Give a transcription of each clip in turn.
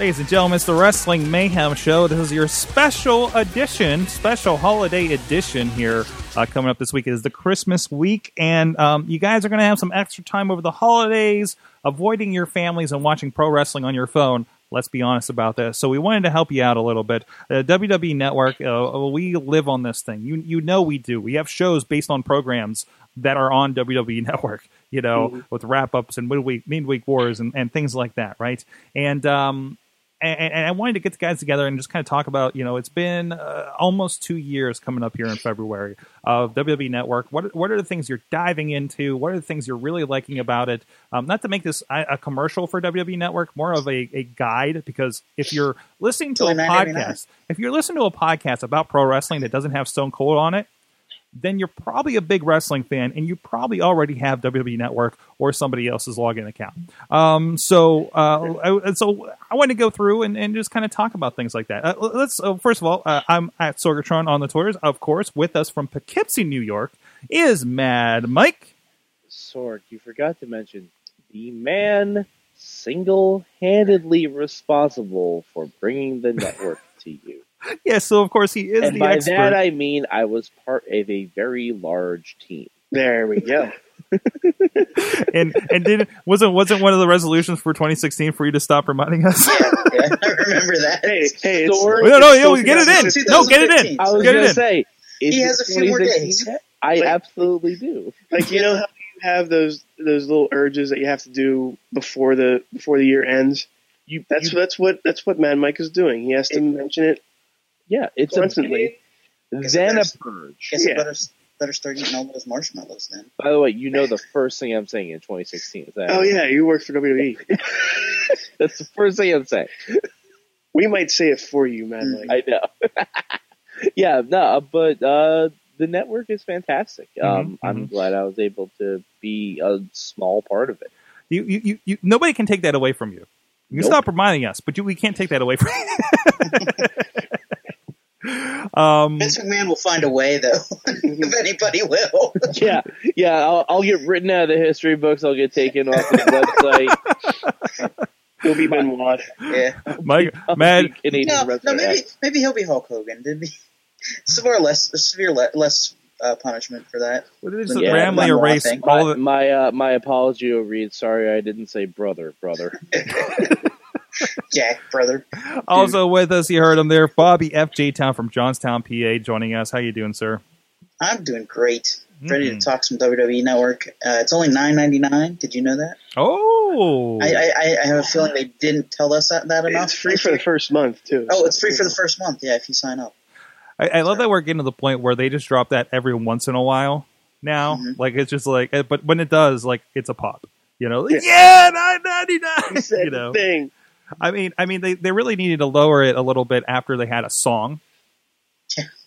Ladies and gentlemen, it's the Wrestling Mayhem Show. This is your special edition, special holiday edition here. Uh, coming up this week is the Christmas week, and um, you guys are going to have some extra time over the holidays, avoiding your families and watching pro wrestling on your phone. Let's be honest about this. So we wanted to help you out a little bit. Uh, WWE Network, uh, we live on this thing. You you know we do. We have shows based on programs that are on WWE Network. You know, with wrap ups and midweek midweek wars and, and things like that, right? And um, and, and I wanted to get the guys together and just kind of talk about, you know, it's been uh, almost two years coming up here in February of WWE Network. What what are the things you're diving into? What are the things you're really liking about it? Um, not to make this a, a commercial for WWE Network, more of a, a guide because if you're listening to a podcast, if you're listening to a podcast about pro wrestling that doesn't have Stone Cold on it, then you're probably a big wrestling fan and you probably already have WWE Network or somebody else's login account. Um, so, uh, I, so I want to go through and, and just kind of talk about things like that. Uh, let's uh, first of all, uh, I'm at Sorgatron on the Twitters, of course. With us from Poughkeepsie, New York, is Mad Mike. Sorg, you forgot to mention the man single-handedly responsible for bringing the network to you. Yes, so of course he is and the by expert. that I mean I was part of a very large team. There we go. and and did wasn't wasn't one of the resolutions for 2016 for you to stop reminding us? Yeah, I remember that. Hey, hey, it's, Sorg, no, no, it's yo, get it in. No, get it in. I was Get going to in. say is He has a few more 2016? days. I Like- absolutely do. like you know how you have those those little urges that you have to do before the before the year ends. You, That's you- that's what that's what Mad Mike is doing. He has to mention it yeah, it's constantly. a Guess then a purge. Guess Yeah. I better better start eating all those marshmallows then. By the way, you know the first thing I'm saying in 2016 is that Oh yeah, you work for WWE. that's the first thing I'm saying. we might say it for you, man. Mike. I know. yeah, no, but uh, the network is fantastic. Um, I'm glad I was able to be a small part of it. You, you, you, you, nobody can take that away from you. You Nope. stop reminding us, but you, we can't take that away from you. um, Vince McMahon will find a way, though, if anybody will. Yeah, yeah. I'll, I'll get written out of the history books. I'll get taken off the website. He'll be Benoit. yeah. Mike, I'll Mad, be Canadian No, no, maybe maybe he'll be Hulk Hogan. Did he? Severe less severe le- less uh, punishment for that. what did it Yeah, randomly erase all My the, my, uh, my apology will read. Sorry, I didn't say brother, brother. Jack, brother. Also with us, you heard him there, Bobby F. J. Town from Johnstown, PA, joining us. How you doing, sir? I'm doing great. Ready Mhm. to talk some WWE Network. Uh, it's only nine ninety nine. Did you know that? Oh, I, I, I- I have a feeling they didn't tell us that, that enough. It's free for the first month too. Oh, it's free for the first month. Yeah, if you sign up. I, I love that we're getting to the point where they just drop that every once in a while now. Mhm. Like it's just like, eh, but when it does, like it's a pop. You know, like, Yeah. yeah, nine ninety nine. said You know, thing. I mean, I mean, they, they really needed to lower it a little bit after they had a song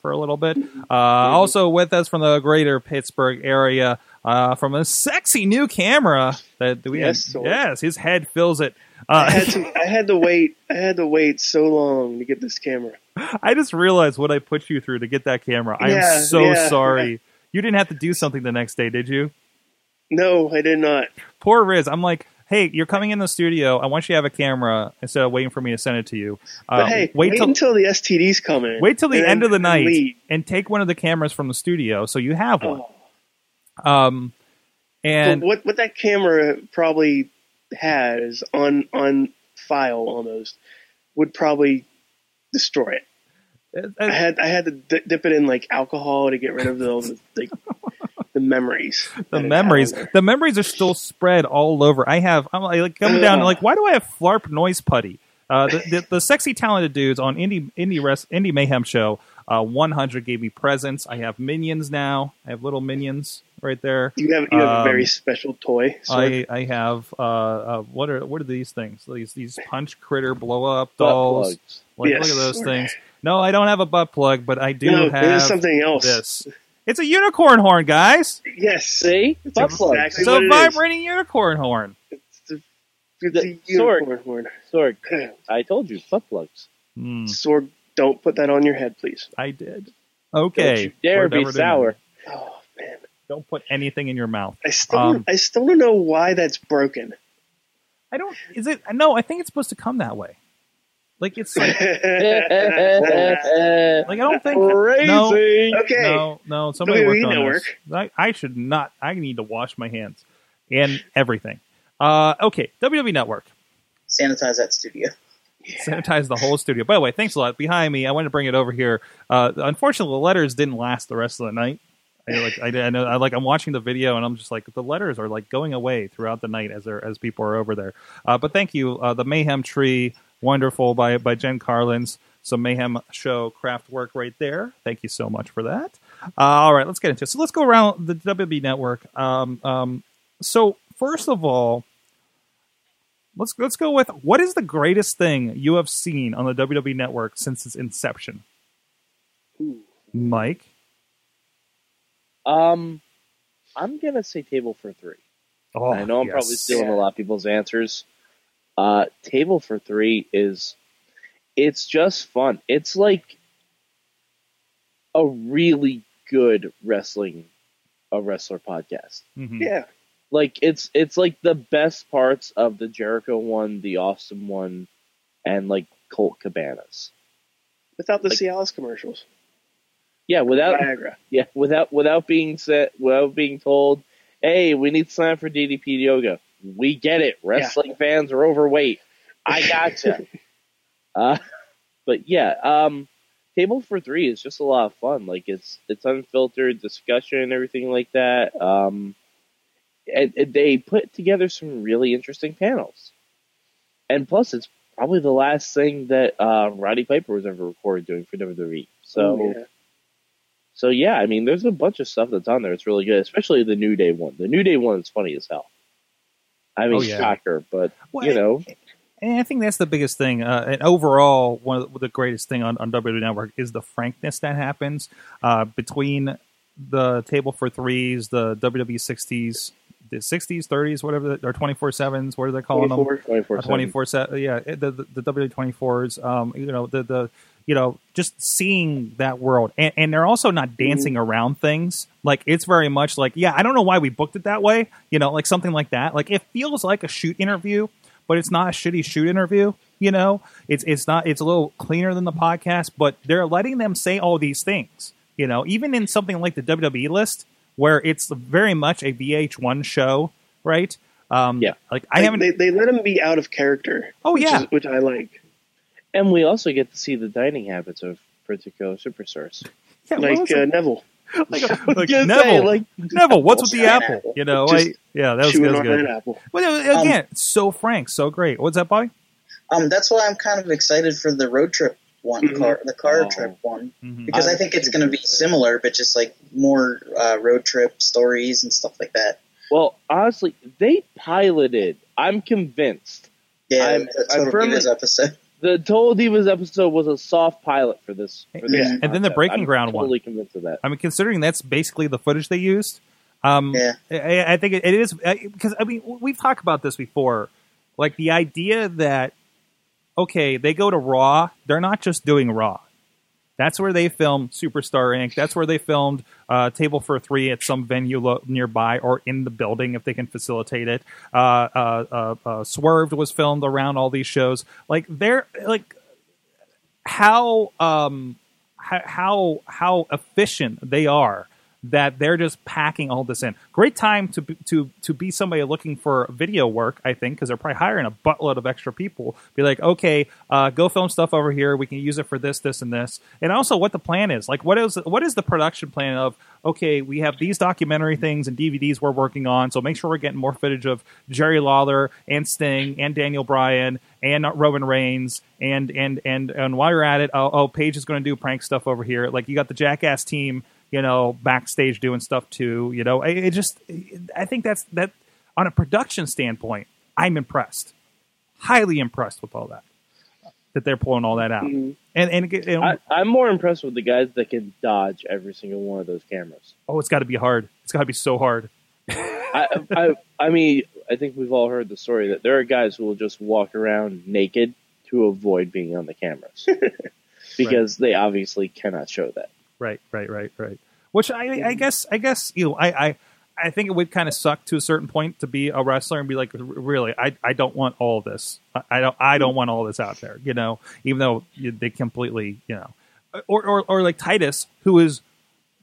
for a little bit. Uh, Also with us from the greater Pittsburgh area, uh, from a sexy new camera that we Yes, sir. yes, his head fills it. I Uh, had to I had to wait I had to wait so long to get this camera. I just realized what I put you through to get that camera. I Yeah, am so yeah, sorry. You didn't have to do something the next day, did you? No, I did not. Poor Rizz. I'm like, hey, you're coming in the studio. I want you to have a camera instead of waiting for me to send it to you. Uh, But hey, wait, till until the STDs come in. wait till the end of the night leave. and take one of the cameras from the studio so you have one. Oh. Um, and what what that camera probably has on on file almost would probably destroy it. uh, I had I had to dip it in like alcohol to get rid of the like the memories. the that it had memories, the memories are still spread all over. I have, I'm like, coming down, like, why do I have Flarp noise putty? Uh, the, the the sexy talented dudes on indie indie rest indie mayhem show. Uh, 100 gave me presents. I have minions now. I have little minions right there. You have you have a Um, very special toy. I I have uh, uh what are what are these things? These these punch critter blow up dolls. Like Yes. look at those things. No, I don't have a butt plug, but I do no, have something else. this. It's a unicorn horn, guys. Yes, See? Butt plugs. exactly It's what a it is. vibrating unicorn horn. It's a, it's The a unicorn Sorg, horn. I told you, butt plugs. Hmm, Sorg, don't put that on your head, please. I did. Okay. Don't you dare be sour. Oh man, Don't put anything in your mouth. I still Um, I still don't know why that's broken. I don't. Is it? No, I think it's supposed to come that way. Like it's like, like I don't think. No, okay, no, no. Somebody WWE worked on Network. this. I, I should not. I need to wash my hands and everything. Uh, okay, WWE Network. Sanitize that studio. sanitize the whole studio. By the way, thanks a lot. Behind me, I wanted to bring it over here. Uh, unfortunately, the letters didn't last the rest of the night. I, like I, I know, I like I'm watching the video and I'm just like the letters are like going away throughout the night as they're, as people are over there. Uh, but thank you, uh, the Mayhem Tree, wonderful by by Jen Carlins. Some Mayhem Show craft work right there. Thank you so much for that. Uh, all right, let's get into it. So let's go around the WWE Network. Um, um, so first of all, let's let's go with what is the greatest thing you have seen on the WWE Network since its inception, Ooh. Mike. Um, I'm gonna say table for three. Oh, I know I'm yes. probably stealing a lot of people's answers. Uh, table for three is it's just fun. It's like a really good wrestling a wrestler podcast. Mhm. Yeah, Like it's it's like the best parts of the Jericho one, the Austin one, and like Colt Cabana's. without the Like- Cialis commercials. Yeah, without Viagra. yeah without without being set without being told, hey, we need sign for DDP yoga. We get it. Wrestling fans are overweight. I gotcha. uh, but yeah, um, table for three is just a lot of fun. Like it's it's unfiltered discussion and everything like that. Um, and, and they put together some really interesting panels. And plus, it's probably the last thing that uh, Roddy Piper was ever recorded doing for WWE. So. Ooh, yeah. So yeah, I mean, there's a bunch of stuff that's on there. It's really good, especially the New Day one. The New Day one is funny as hell. I mean, Oh, yeah. shocker, but Well, you know, And I think that's the biggest thing. Uh, and overall, one of the, greatest thing on, on WWE Network is the frankness that happens uh, between the table for threes, the WWE 60s, the 60s, 30s, whatever, or 24 sevens. What are they calling them? 24. twenty four twenty four seven. Yeah, the the, the W twenty fours. Um, you know the the you know just seeing that world, and, and they're also not dancing around things. Like it's very much like yeah, I don't know why we booked it that way. You know, like something like that. Like it feels like a shoot interview, but it's not a shitty shoot interview. You know, it's it's not. It's a little cleaner than the podcast, but they're letting them say all these things. You know, even in something like the WWE list, where it's very much a VH1 show, right? Um, Yeah. like I They- haven't. They, they let him be out of character. Oh, which yeah. is- which I like. And we also get to see the dining habits of particular superstars. yeah, Like uh, Neville like, I like Neville, say, like, Neville, what's with the apple? apple. You know, Just I, yeah, that was, chewing that was on good. an apple. Well, again, so frank, so great. What's that, boy? Um, that's why I'm kind of excited for the road trip one, Mhm. car, the car Oh. trip one, Mhm. because I I'm think it's going to be forward to that. similar, but just like more uh, road trip stories and stuff like that. well, honestly, they piloted. I'm convinced Yeah, I'm- the I'm Total firmly- episode. The Total Divas episode was a soft pilot for this. For this Yeah. And then the concept. Breaking I'm Ground one. totally convinced of that. I mean, considering that's basically the footage they used, um, Yeah. I, I think it, it is because I mean we've talked about this before, like the idea that okay, they go to Raw, they're not just doing Raw. That's where they filmed Superstar Ink. That's where they filmed uh, Table for Three at some venue lo- nearby or in the building if they can facilitate it. Uh, uh, uh, uh, Swerved was filmed around all these shows. Like they're like how um, how how how efficient they are that they're just packing all this in. Great time to to to be somebody looking for video work, I think, because they're probably hiring a buttload of extra people. Be like, okay, uh, go film stuff over here. We can use it for this, this, and this, and also what the plan is. Like, what is what is the production plan of? Okay, we have these documentary things and DVDs we're working on, so make sure we're getting more footage of Jerry Lawler and Sting and Daniel Bryan and Roman Reigns and and and and while you're at it, oh, oh Paige is going to do prank stuff over here. Like you got the Jackass team you know, backstage doing stuff too. You know, it, it just, I think that's that on a production standpoint, I'm impressed, highly impressed with all that that they're pulling all that out. Mhm. And and, and I, I'm more impressed with the guys that can dodge every single one of those cameras. oh, it's got to be hard. It's got to be so hard. I, I, I mean, I think we've all heard the story that there are guys who will just walk around naked to avoid being on the cameras because they obviously cannot show that. Right, right, right, right. Which I, I guess, I guess you know, I, I, I think it would kind of suck to a certain point to be a wrestler and be like, really, I, I don't want all this. I, I don't, I don't mm. want all this out there. You know, even though they completely, you know, or, or, or like Titus, who is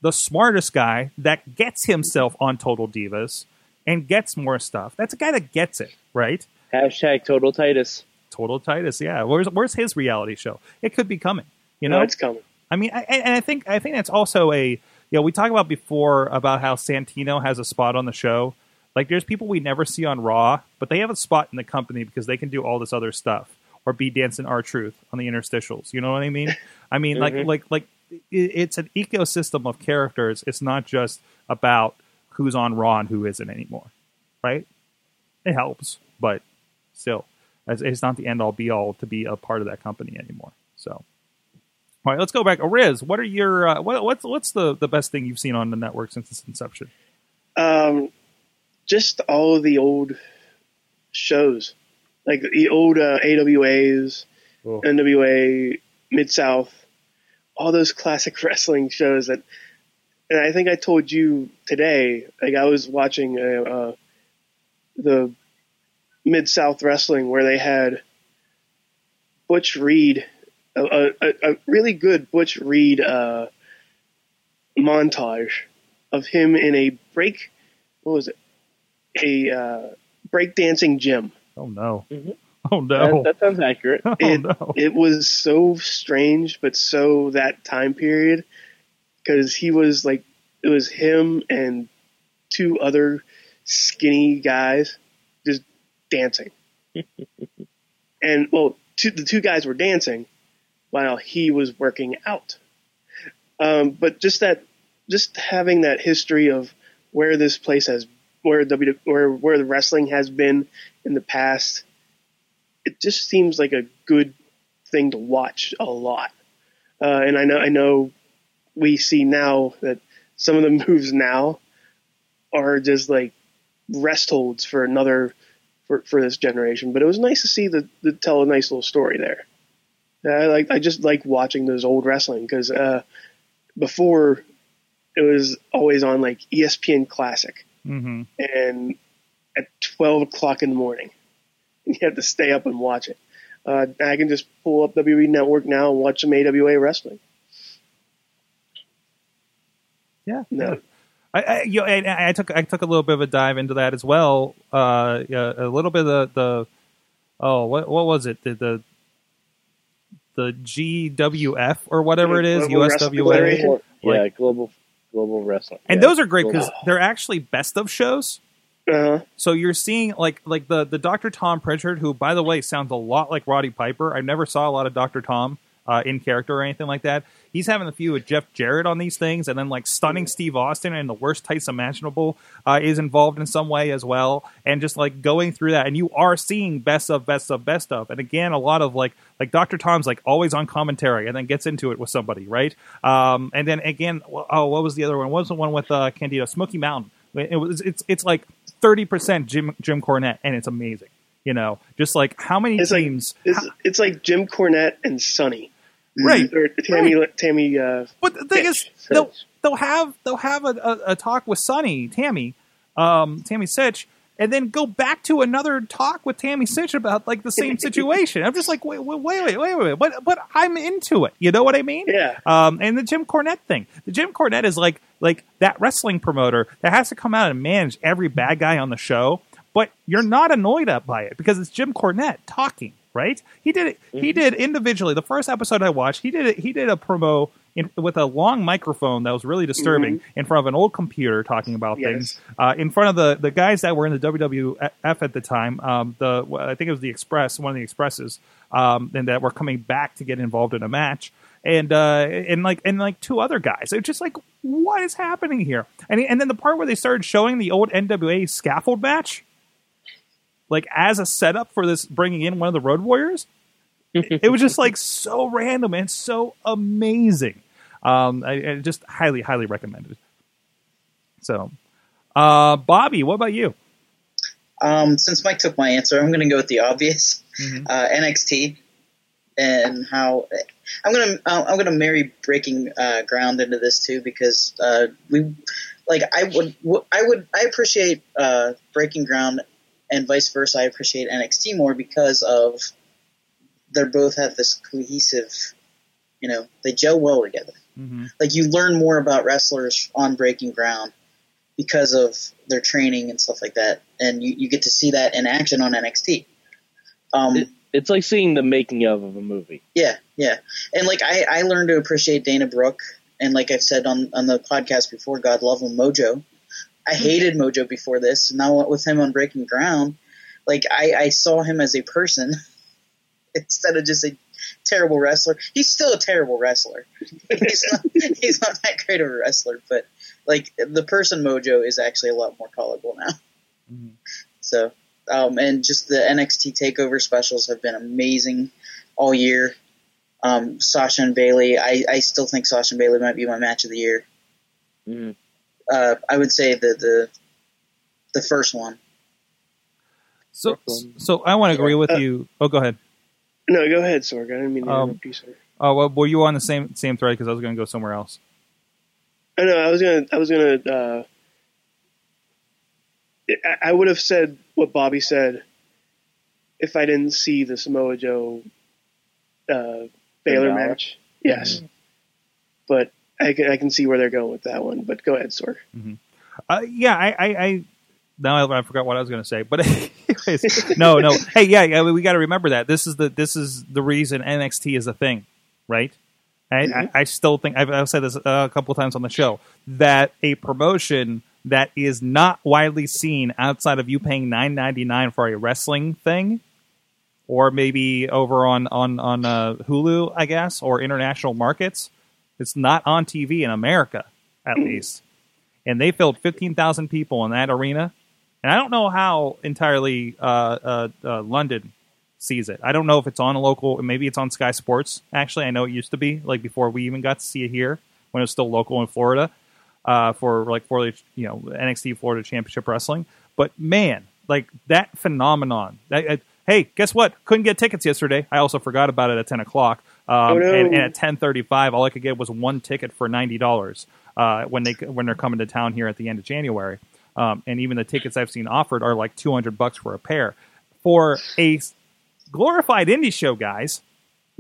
the smartest guy that gets himself on Total Divas and gets more stuff. That's a guy that gets it, right? Hashtag total Titus. Total Titus, yeah. Where's where's his reality show? It could be coming. You No, know, it's coming. I mean, I, and I think I think that's also a you know we talked about before about how Santino has a spot on the show. Like, there's people we never see on Raw, but they have a spot in the company because they can do all this other stuff or be dancing R-Truth on the interstitials. You know what I mean? I mean, like Mhm. like like it, it's an ecosystem of characters. It's not just about who's on Raw and who isn't anymore, right? It helps, but still, it's, it's not the end all be all to be a part of that company anymore. So. All right, let's go back. Rizz, what are your uh, what, what's what's the, the best thing you've seen on the network since its inception? Um, just all the old shows, like the old uh, AWAs, Oh. NWA, Mid South, all those classic wrestling shows that. And I think I told you today, like I was watching uh, uh, the Mid South wrestling where they had Butch Reed, a, a, a- a really good Butch Reed uh, montage of him in a break. What was it? A uh, breakdancing gym. Oh no! Mhm. Oh no! That, that sounds accurate. oh it, no! it was so strange, but so that time period because he was like it was him and two other skinny guys just dancing, and well, two, the two guys were dancing while he was working out. Um, but just that, just having that history of where this place has, where W, where where the wrestling has been in the past, it just seems like a good thing to watch a lot. Uh, and I know, I know we see now that some of the moves now are just like rest holds for another, for, for this generation. But it was nice to see the, the tell a nice little story there. I like, I just like watching those old wrestling because, uh, before it was always on like ESPN Classic hmm and at 12 o'clock in the morning. You have to stay up and watch it. Uh, I can just pull up WWE Network now and watch some AWA wrestling. Yeah. No. yeah. I, I, you know, I, I took I took a little bit of a dive into that as well. Uh, yeah, a little bit of the, the oh what what was it the the, the GWF or whatever it is Global USWA Federation. yeah, Like- global global wrestling. and Yeah, those are great because they're actually best of shows. Uh-huh. So you're seeing like like the the Dr. Tom Prichard, who by the way sounds a lot like Roddy Piper. I never saw a lot of Dr. Tom uh, in character or anything like that. He's having a few with Jeff Jarrett on these things, and then like stunning Steve Austin in the worst tights imaginable uh, is involved in some way as well, and just like going through that, and you are seeing best of best of best of, and again a lot of like like Dr. Tom's like always on commentary, and then gets into it with somebody, right? Um, and then again, oh, what was the other one? What was the one with uh, Candido Smoky Mountain? It was it's it's like thirty percent Jim Jim Cornette, and it's amazing. You know, just like how many It's like teams? it's, it's like Jim Cornette and Sunny, Right. Or Tammy, Tammy. Uh, but the thing is, Sytch. they'll they'll have they'll have a, a, a talk with Sunny Tammy, um, Tammy Sytch, and then go back to another talk with Tammy Sytch about like the same situation. I'm just like, wait, wait, wait, wait, wait, wait, but but I'm into it. You know what I mean? Yeah. Um, and the Jim Cornette thing. The Jim Cornette is like like that wrestling promoter that has to come out and manage every bad guy on the show, but you're not annoyed up by it because it's Jim Cornette talking, right? He did it. He did individually. The first episode I watched, he did it. He did a promo. In, with a long microphone that was really disturbing in front of an old computer talking about Yes. things uh, in front of the, the guys that were in the WWF at the time. Um, the I think it was the Express, one of the Expresses, um, and that were coming back to get involved in a match, and uh, and like and like two other guys. It's just like what is happening here? And and then the part where they started showing the old NWA scaffold match, like as a setup for this bringing in one of the Road Warriors. it, it was just like so random and so amazing. Um, I, I just highly, highly recommended. So, uh, Bobby, what about you? Um, since Mike took my answer, I'm going to go with the obvious Mhm. uh, NXT and how I'm going to I'm going to marry Breaking uh, Ground into this too because uh, we like I would w- I would I appreciate uh, Breaking Ground and vice versa. I appreciate NXT more because of they both have this cohesive, you know, they gel well together. Mm-hmm. Like you learn more about wrestlers on Breaking Ground because of their training and stuff like that, and you, you get to see that in action on NXT. Um, It- It's like seeing the making of of a movie. yeah, yeah, and like I, I learned to appreciate Dana Brooke, and like I've said on on the podcast before, God love him, Mojo. I hated Mojo before this, and now with him on Breaking Ground, like I, I saw him as a person instead of just a terrible wrestler. He's still a terrible wrestler. he's not he's not that great of a wrestler, but like the person Mojo is actually a lot more tolerable now. Mhm. So, um, and just the NXT Takeover specials have been amazing all year. Um, Sasha and Bayley, I, I still think Sasha and Bayley might be my match of the year. Mhm. Uh, I would say the the the first one. So, Brooklyn. so I want to agree with Uh, you. Oh, go ahead. No, go ahead, Sorg. I didn't mean to Um, interrupt you, sir. Oh, well, were you on the same same thread? Because I was going to go somewhere else. I know. I was gonna. I was gonna. Uh, I, I would have said what Bobby said if I didn't see the Samoa Joe uh, Balor match. Yes, but I can I can see where they're going with that one. But go ahead, Sorg. Uh, yeah, I, I, I now I, forgot what I was going to say, but anyways, no, no. Hey, yeah, yeah, we, got to remember that this is the this is the reason NXT is a thing, right? I, I, I still think I've, I've said this uh, a couple times on the show that a promotion that is not widely seen outside of you paying nine ninety nine for a wrestling thing, or maybe over on on on uh, Hulu, I guess, or international markets, it's not on TV in America at least and they filled 15,000 people in that arena. And I don't know how entirely uh, uh, uh, London sees it. I don't know if it's on a local, maybe it's on Sky Sports. Actually, I know it used to be like before we even got to see it here when it was still local in Florida uh, for like for the you know NXT Florida Championship Wrestling. But man, like that phenomenon. That, uh, hey, guess what? Couldn't get tickets yesterday. I also forgot about it at 10 o'clock. Um, Oh, no. and, and at 10:35, all I could get was one ticket for ninety dollars uh, when they when they're coming to town here at the end of January. Um, and even the tickets I've seen offered are like 200 bucks for a pair for a glorified indie show, guys.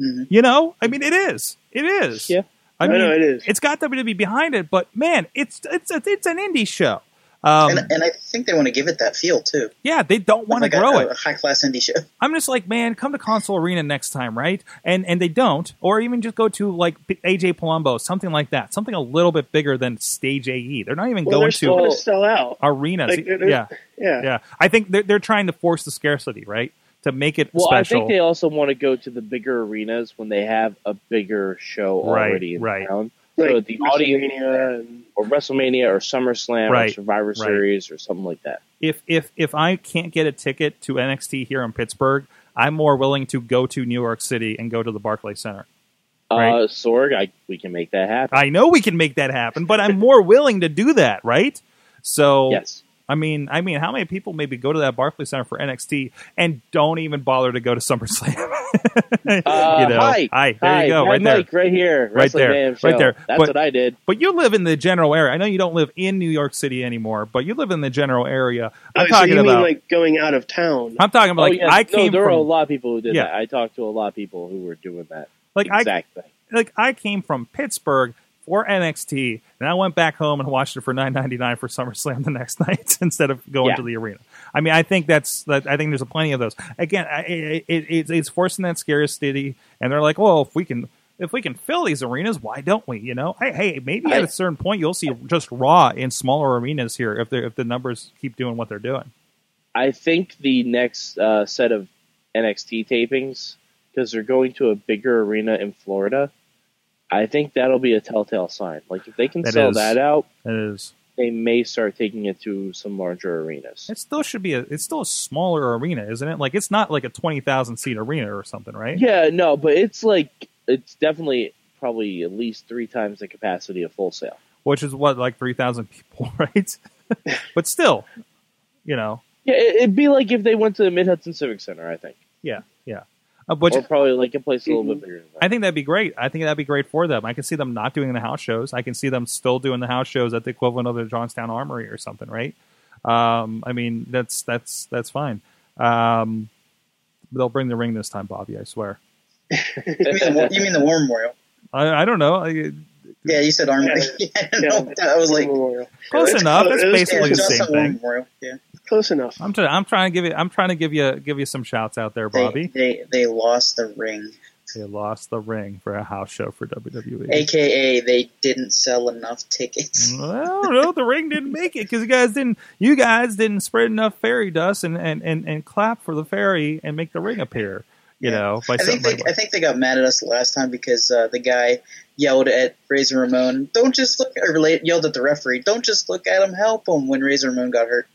Mhm. You know, I mean, it is. It is. Yeah. I I mean, know it is. It's got WWE behind it, but man, it's it's it's an indie show. Um, and, and I think they want to give it that feel too. yeah, they don't want to like grow a, it. a high class indie show. I'm just like, man, come to Consol Arena next time, right? And and they don't, or even just go to like AJ Palumbo, something like that, something a little bit bigger than Stage AE. They're not even Well, going to sell out. arenas. Like, they're- yeah, Yeah. yeah. I think they're they're trying to force the scarcity, right, to make it Well, special. I think they also want to go to the bigger arenas when they have a bigger show Right, already in right. town. So Like the WrestleMania and or WrestleMania or SummerSlam Right, or Survivor right. Series or something like that. if if if I can't get a ticket to NXT here in Pittsburgh, I'm more willing to go to New York City and go to the Barclays Center. Right. Uh, Sorg, I, we can make that happen. I know we can make that happen, but I'm more willing to do that, right? So yes. I mean, I mean, how many people maybe go to that Barclays Center for NXT and don't even bother to go to SummerSlam? Uh, you know, hi, hi, there hi, you go, hi, right there. Right here, Right there, Mayhem right there. That's But- what I did. But you live in the general area. I know you don't live in New York City anymore, but you live in the general area. I'm Oh, so talking you about. mean like going out of town? I'm talking about oh, like yeah. I no, came there were a lot of people who did Yeah. that. I talked to a lot of people who were doing that like I exact thing. like I came from Pittsburgh for NXT, and I went back home and watched it for nine ninety nine for SummerSlam the next night instead of going Yeah. to the arena. I mean, I think that's that. I think there's a plenty of those. Again, I, it, it, it's- it's forcing that scarcity, and they're like, well, if we can. If we can fill these arenas, why don't we? You know, hey, hey, maybe at a certain point you'll see just Raw in smaller arenas here if if the numbers keep doing what they're doing. I think the next uh, set of NXT tapings, because they're going to a bigger arena in Florida, I think that'll be a telltale sign. Like if they can That sell is. that out, It is. they may start taking it to some larger arenas. It still should be a. It's still a smaller arena, isn't it? Like it's not like a twenty thousand seat arena or something, right? Yeah, no, but it's like it's definitely probably at least three times the capacity of Full Sail, Which is what like three thousand people, right? but still, you know, Yeah, it'd be like if they went to the Mid Hudson Civic Center, I think, yeah, yeah. Which or probably like a place a little bit bigger than that. I think that'd be great. I think that'd be great for them. I can see them not doing the house shows. I can see them still doing the house shows at the equivalent of the Johnstown Armory or something, right? Um, I mean, that's that's that's fine. Um, they'll bring the ring this time, Bobby. I swear. You mean the, war- you mean the War Memorial? I, I don't know. I, Yeah, you said Armory. Yeah. Yeah, no, I was like, close It's enough. close- It's basically yeah, the Johnstown same War thing. Memorial. Yeah, close enough. I'm trying. I'm trying to give you. I'm trying to give you give you some shouts out there, Bobby. they they lost the ring, They lost the ring for a house show for WWE. aka they didn't sell enough tickets. Well, no, the ring didn't make it because you guys didn't. You guys didn't spread enough fairy dust and, and, and, and clap for the fairy and make the ring appear. You Yeah. know, by I think something they, I think they got mad at us last time because uh, the guy yelled at Razor Ramon, "Don't just look," or yelled at the referee, "Don't just look at him, help him." When Razor Ramon got hurt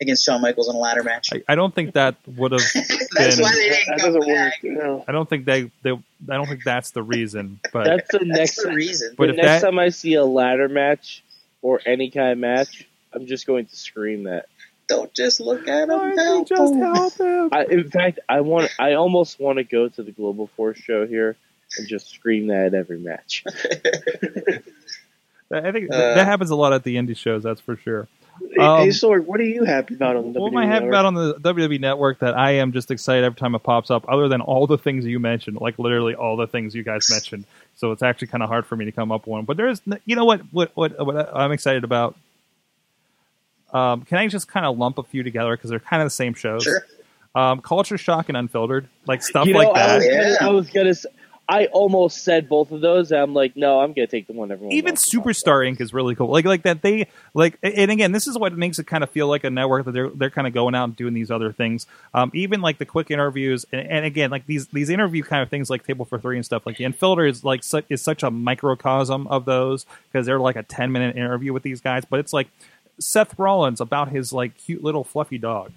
against Shawn Michaels in a ladder match, I, I don't think that would have. that's been- why they didn't That come doesn't back. work. No. I don't think they, they. I don't think that's the reason. But That's the That's next. the reason. But the next that- time I see a ladder match or any kind of match, I'm just going to scream that. Don't just look at him, Why help just him. help him. I, in fact, I want. I almost want to go to the Global Force show here and just scream that at every match. I think Uh, that happens a lot at the indie shows. That's for sure. Um, hey, Sorg, what are you happy about on the What WWE am I happy Network? about on the WWE Network that I am just excited every time it pops up, other than all the things you mentioned, like literally all the things you guys mentioned. So it's actually kind of hard for me to come up with one. But there's, you know what, what, what, what I'm excited about. Um, can I just kind of lump a few together because they're kind of the same shows? Sure. Um, Culture Shock and Unfiltered, like stuff you know, like I that. was, Yeah. I was gonna. I almost said both of those. And I'm like, no, I'm gonna take the one everyone. even wants to talk about. Superstar Ink. is really cool. Like like that they like and again this is what makes it kind of feel like a network that they're they're kind of going out and doing these other things. Um, even like the quick interviews and, and again like these these interview kind of things like Table for Three and stuff like the Infilter is like su- is such a microcosm of those because they're like a ten minute interview with these guys, but it's like Seth Rollins about his like cute little fluffy dog.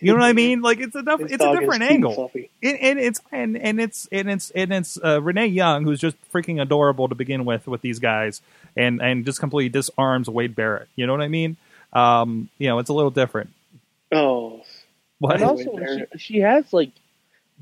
You know what I mean? Like it's a diff- it's a different angle and, and it's and, and it's and it's and it's uh, Renee Young who's just freaking adorable to begin with with these guys, and and just completely disarms Wade Barrett. You know what I mean? Um, you know, it's a little different. Oh, What? And also, she, she has like,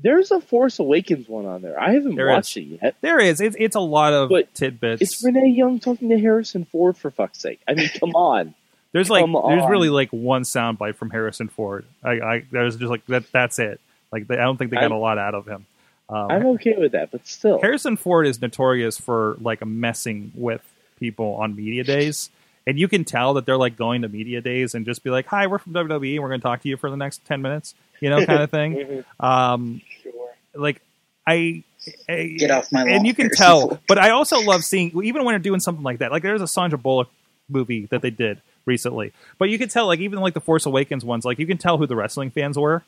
there's a Force Awakens one on there. I haven't There watched is. it yet. There is. It's it's a lot of But tidbits. It's Renee Young talking to Harrison Ford for fuck's sake. I mean, come on. There's like come there's on. really like one soundbite from Harrison Ford. I, I there's just like that. That's it. Like they, I don't think they got I'm- a lot out of him. Um, I'm okay with that, but still, Harrison Ford is notorious for like messing with people on media days. And you can tell that they're like going to media days and just be like, "Hi, we're from WWE. We're going to talk to you for the next ten minutes," you know, kind of thing. Mhm. Um, sure. like I, I Get off my lawn, and you can Harrison tell. Ford. But I also love seeing even when they're doing something like that. Like there's a Sandra Bullock movie that they did recently, but you could tell like even like the Force Awakens ones, like you can tell who the wrestling fans were.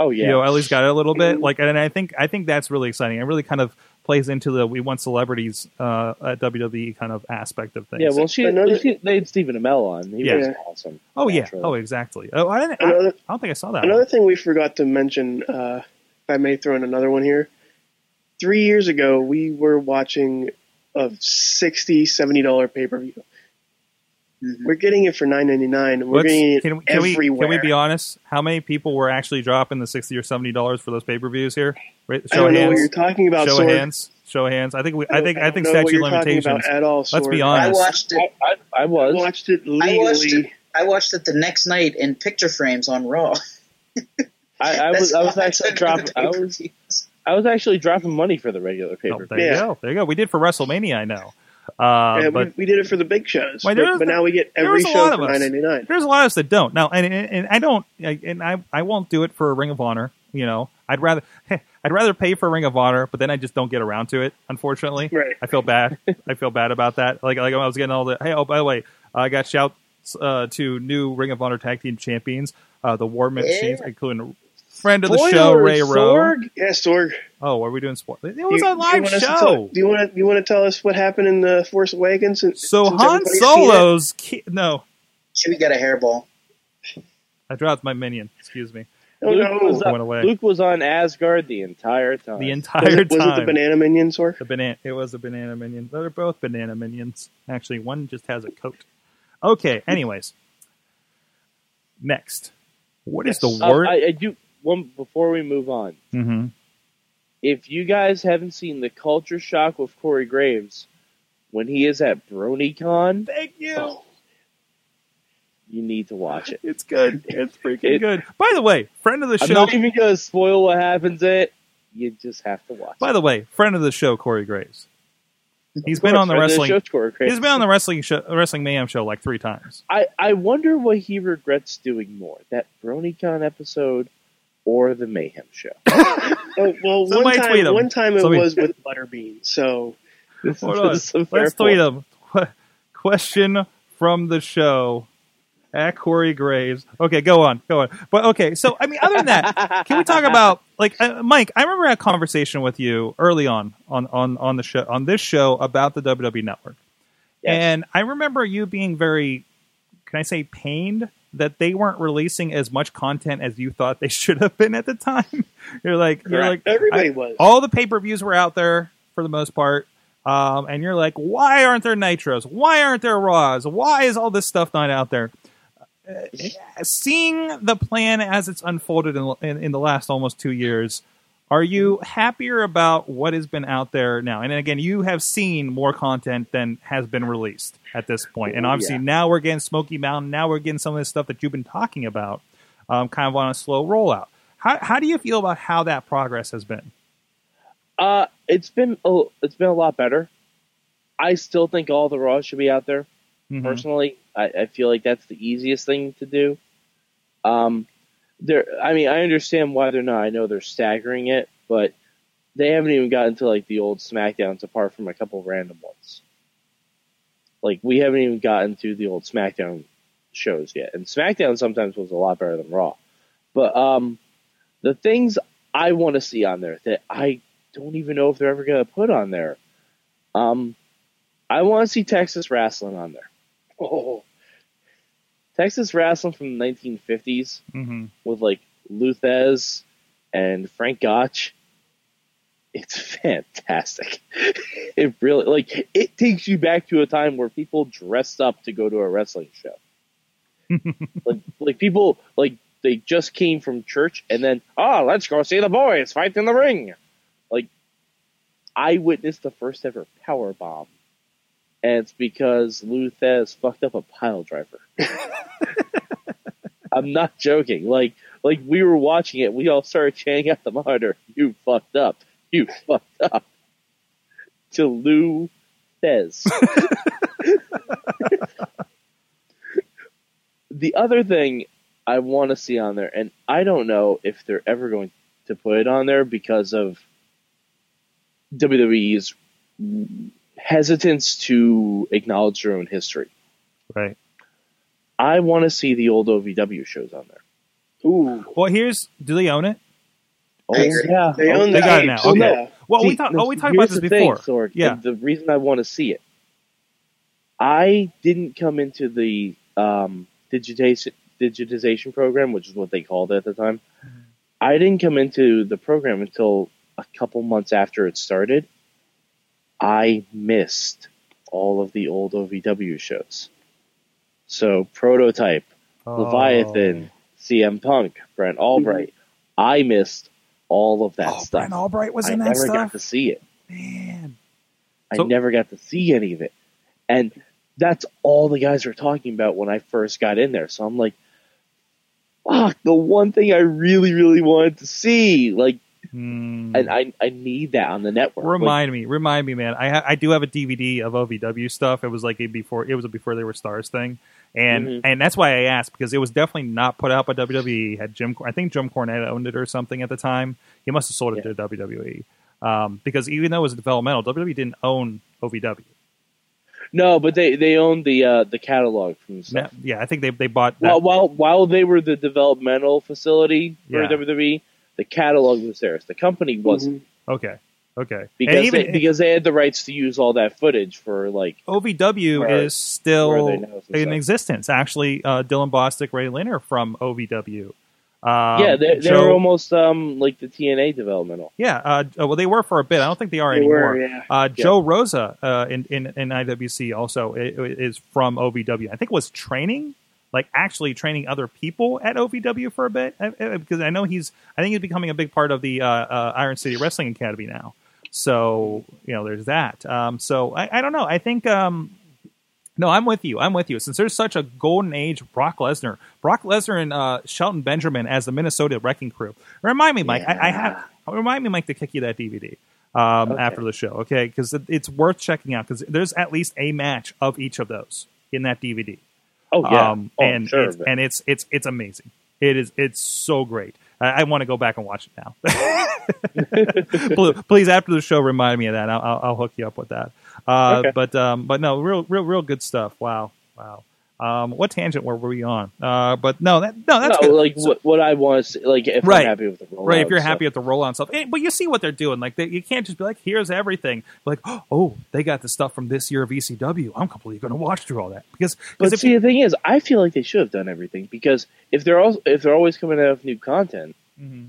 oh yeah, You know, at least got it a little bit. Like, and I think I think that's really exciting. It really kind of plays into the we want celebrities uh, at WWE kind of aspect of things. yeah. Well, she, Another- she they had Stephen Amell on. He Yeah. was awesome. oh yeah, oh exactly. Oh, I didn't. Another- I don't think I saw that. Another one. thing we forgot to mention, uh, if I may throw in another one here. Three years ago, we were watching a $60, $70 pay per view. Mhm. We're getting it for nine ninety nine, we're Let's- getting it can, we- can we everywhere. can we be honest? How many people were actually dropping the sixty or seventy dollars for those pay per views here? Right, I Show don't of know what you're hands. talking about. Show Sorg. hands. Show hands. I think we. I think. I don't think know statute you're limitations. about at all. Let's be Sorg. I watched it. I, I, I was. Watched it I legally. watched it. I watched it the next night in picture frames on Raw. I, I was. I was actually took dropping. I was. pay-per-views. I was actually dropping money for the regular pay Oh, per there you go. There you go. We did for WrestleMania. I know. Uh, yeah, but we, we did it for the big shows, Well, but, but now we get every show for nine ninety nine. there's a lot of us that don't now, and, and, and I don't, and I I won't do it for a Ring of Honor. You know, I'd rather I'd rather pay for Ring of Honor, but then I just don't get around to it. Unfortunately, Right. I feel bad. I feel bad about that. Like like I was getting all the hey. Oh, by the way, I got shouts uh, to new Ring of Honor Tag Team Champions, uh, the War Machines, Yeah. including a friend of the show, Ray Rowe. Sorg? Yeah, Sorg. Oh, are we doing sport? It Do was you- a live want to show. tell- do you want to? You want to tell us what happened in the Force Awakens? Since, so since Han everybody's seen it? Solo's ki- no. Chewie got a hairball. I dropped my minion. Excuse me. Oh Luke, no! was, Went away. Luke was on Asgard the entire time. The Was entire it, was it the banana minion, Sorg? The banana. It was a banana minion. They're both banana minions. Actually, one just has a coat. Okay. Anyways, next, what is Yes. the Uh, word? I, I do one before we move on. hmm If you guys haven't seen the Culture Shock with Corey Graves when he is at BronyCon, Thank you. Oh. you need to watch it. It's good. It's freaking It- good. By the way, friend of the show. I'm not even going to spoil what happens it. You just have to watch. By it. the way, friend of the show, Corey Graves. He's been course, on the wrestling. show, Corey He's been on the wrestling show, wrestling mayhem show like three times. I, I wonder what he regrets doing more that BronyCon episode or the Mayhem show. Oh, well, one Somebody tweet time, one time it Somebody- was with Butterbean. So This Hold is- on. this is Let's tweet point. him. Qu- question from the show at Corey Graves. Okay, go on, go on. But okay, so I mean, other than that, can we talk about like uh, Mike? I remember I a conversation with you early on on on on the show on this show about the WWE Network, Yes. and I remember you being very, can I say, pained that they weren't releasing as much content as you thought they should have been at the time. You're like, you're like, everybody I- was. all the pay per views were out there for the most part. Um, and you're like, why aren't there nitros? Why aren't there raws? Why is all this stuff not out there? Uh, seeing the plan as it's unfolded in, in, in the last almost two years, are you happier about what has been out there now? And again, you have seen more content than has been released at this point. And obviously, yeah. now we're getting Smoky Mountain. Now we're getting some of this stuff that you've been talking about, um, kind of on a slow rollout. How, how do you feel about how that progress has been? Uh, it's been a, it's been a lot better. I still think all the Raws should be out there. Mhm. Personally, I, I feel like that's the easiest thing to do. Um, there, I mean, I understand why they're not. I know they're staggering it, but they haven't even gotten to like the old SmackDowns apart from a couple random ones. Like we haven't even gotten to the old SmackDown shows yet, and SmackDown sometimes was a lot better than Raw. But um, the things I want to see on there that I don't even know if they're ever to put on there. Um, I want to see Texas wrestling on there. Oh, Texas wrestling from the 1950s hmm with like Lou Thesz and Frank Gotch. It's fantastic. It really like it takes you back to a time where people dressed up to go to a wrestling show. like like people like they just came from church and then oh let's go see the boys fight in the ring. Like I witnessed the first ever power bomb, and it's because Lou Thesz fucked up a pile driver. I'm not joking. Like like we were watching it, we all started chanting at the monitor, "You fucked up! You fucked up!" To Lou Thesz. the other thing I want to see on there, and I don't know if they're ever going to put it on there because of WWE's hesitance to acknowledge their own history. Right. I want to see the old OVW shows on there. ooh, Well, here's do they own it? Oh I yeah, they Oh, own they got it now. Okay. yeah. Well, we See, talked. no, Oh, we talked about this the thing, before. Sorg, Yeah. and the reason I want to see it, I didn't come into the um, digitization digitization program, which is what they called it at the time. Mm-hmm. I didn't come into the program until a couple months after it started. I missed all of the old OVW shows. So prototype, Oh. Leviathan, CM Punk, Brent Albright. I missed all of that Oh, stuff. Brent Albright was I in that stuff. I never got to see it. Man, I So- never got to see any of it. And that's all the guys were talking about when I first got in there. So I'm like, fuck, the one thing I really, really wanted to see. Like, Hmm. and I, I need that on the network. Like, Remind me, remind me, man. I ha- I do have a DVD of OVW stuff. It was like a before it was a before they were stars thing, and Mhm. and that's why I asked because it was definitely not put out by WWE. Had Jim, I think Jim Cornette owned it or something at the time. He must have sold it Yeah. to WWE um, because even though it was developmental, WWE didn't own OVW. no, but they, they owned the uh, the catalog from stuff. Yeah, I think they they bought that. While, while while they were the developmental facility for Yeah. WWE, the catalog was theirs. The company wasn't okay, okay, because even they, because they had the rights to use all that footage for like OVW Where- is still where they know some in stuff. existence. Actually, uh, Dylan Bostic, Ray Linner from OVW. Um, yeah they, they Joe- were almost um like the TNA developmental. Yeah, uh, well, they were for a bit. I don't think they are They anymore. were, yeah. Uh, Joe Rosa uh, in, in in IWC also i- i- is from OVW. I think was training, like actually training other people at OVW for a bit uh, uh, because I know he's. I think he's becoming a big part of the uh, uh, Iron City Wrestling Academy now. So you know, there's that. Um, so I, I don't know. I think. Um, no, I'm with you. I'm with you. Since there's such a golden age, Brock Lesnar, Brock Lesnar, and uh, Shelton Benjamin as the Minnesota Wrecking Crew. Remind me, Mike. I, I have. Remind me, Mike, to kick you that DVD um, Okay. after the show, okay? Because it, it's worth checking out because there's at least a match of each of those in that DVD. Oh yeah, Um, oh, and sure, it's, but- and it's it's it's amazing. It is it's so great. I, I want to go back and watch it now. please, after the show, remind me of that. I'll, I'll, I'll hook you up with that. Uh, Okay. But um, but no, real real real good stuff. Wow wow. Um, what tangent were we on? Uh, but no, that no, that's no, like So- what, what I want to see, like if Right. I'm happy with the rollout. Right, if you're happy with the rollout stuff, Eh, but you see what they're doing. Like they, you can't just be like, "Here's everything." Like, oh, they got the stuff from this year of ECW. I'm completely going to watch through all that because But if see, the thing is, I feel like they should have done everything because if they're also, if they're always coming out with new content, Mhm.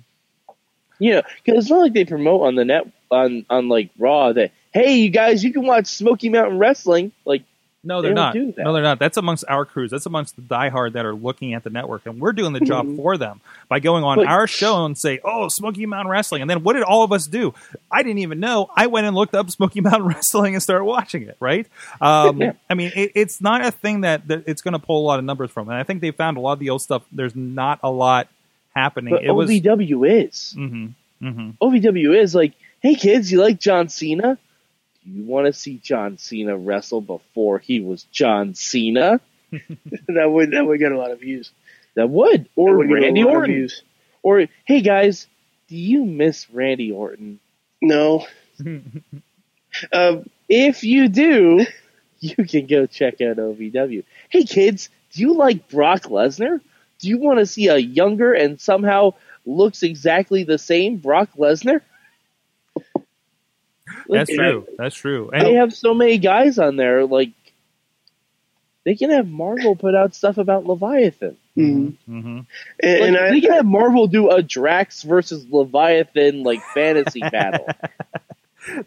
you know, because it's not like they promote on the net on on like Raw that hey, you guys, you can watch Smoky Mountain Wrestling. Like, no, they they're do that. No, they're not. That's amongst our crews. That's amongst the diehard that are looking at the network, and we're doing the job for them by going on But- our show and say, "Oh, Smoky Mountain Wrestling," and then what did all of us do? I didn't even know. I went and looked up Smoky Mountain Wrestling and started watching it. Right? Um, Yeah. I mean, it, it's not a thing that, that it's going to pull a lot of numbers from, and I think they found a lot of the old stuff. There's not a lot happening. but it was. OVW is hmm hmm OVW is like, hey kids, you like John Cena? Do you want to see John Cena wrestle before he was John Cena? that would that would get a lot of views. That would, That or would Randy Orton, views. or hey guys, do you miss Randy Orton? No. Um, If you do, you can go check out OVW. Hey kids, do you like Brock Lesnar? Do you want to see a younger and somehow looks exactly the same Brock Lesnar? That's Like, true. That's true. And They have so many guys on there, like they can have Marvel put out stuff about Leviathan. mhm. Mhm. And, Like, and I, they can have Marvel do a Drax versus Leviathan like fantasy battle.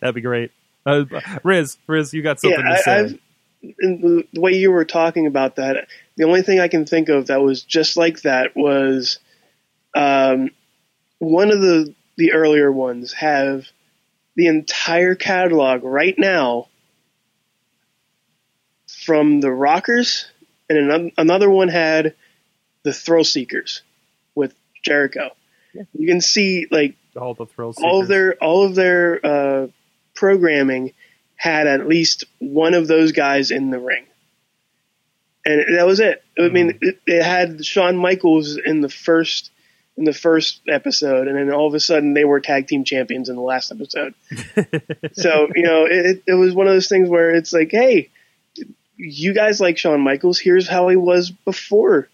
That'd be great. Uh, Rizz, Rizz, you got something yeah, to say? I, I've, in the, the way you were talking about that, the only thing I can think of that was just like that was um, one of the the earlier ones have the entire catalog right now from the Rockers, and another, another one had the Thrill Seekers with Jericho. You can see like all the thrills. all of their all of their uh, programming had at least one of those guys in the ring, and that was it. I mean, it, it had Shawn Michaels in the first in the first episode, and then all of a sudden they were tag team champions in the last episode. so you know, it, it was one of those things where it's like, hey, you guys like Shawn Michaels? Here's how he was before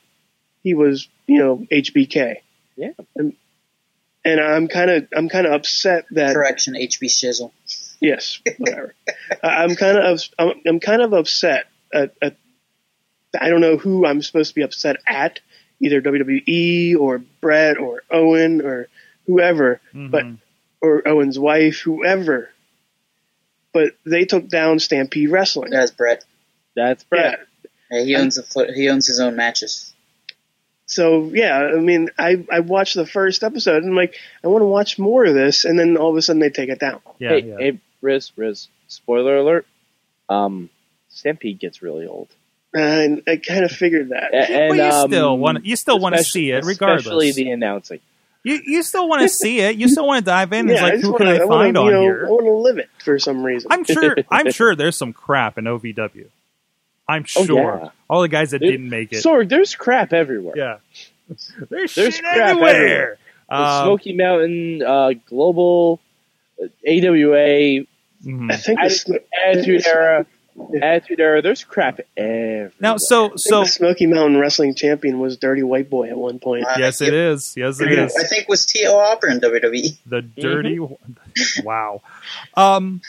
he was, you know, HBK. Yeah. And, and I'm kind of I'm kind of upset that Correction, HB Shizzle. Yes, whatever. I- I'm kind of I'm, I'm kind of upset at, at I don't know who I'm supposed to be upset at, either WWE or Bret or Owen or whoever, but Mhm. or Owen's wife, whoever. But they took down Stampede Wrestling. That's Bret. That's Yeah. Bret. Yeah, he owns the. He owns his own matches. So yeah, I mean, I I watched the first episode and I'm like, I want to watch more of this, and then all of a sudden they take it down. Yeah, hey, yeah. hey, Rizz, Rizz. Spoiler alert. Um, Stampede gets really old, And I kind of figured that. A- and, well, you um, still want you still want to see it Especially regardless. the announcing. you you still want to see it. You still want to dive in. yeah, it's like I just who wanna, can I, wanna, find you on know, here? I want to live it for some reason. I'm sure. I'm sure there's some crap in OVW. I'm Oh, sure yeah. all the guys that There- didn't make it. Sorg, there's crap everywhere. yeah, there's, There's shit crap everywhere. everywhere. Um, Smoky Mountain, uh, Global, uh, AWA, mhm. I think the, Atti- Attitude Era, Attitude Era. There's crap everywhere. Now, so I so think the Smoky Mountain Wrestling Champion was Dirty White Boy at one point. Uh, yes, it yep. is. Yes, it is. I think it was T.L. Hopper in WWE. The Mm-hmm. dirty. wow. Um,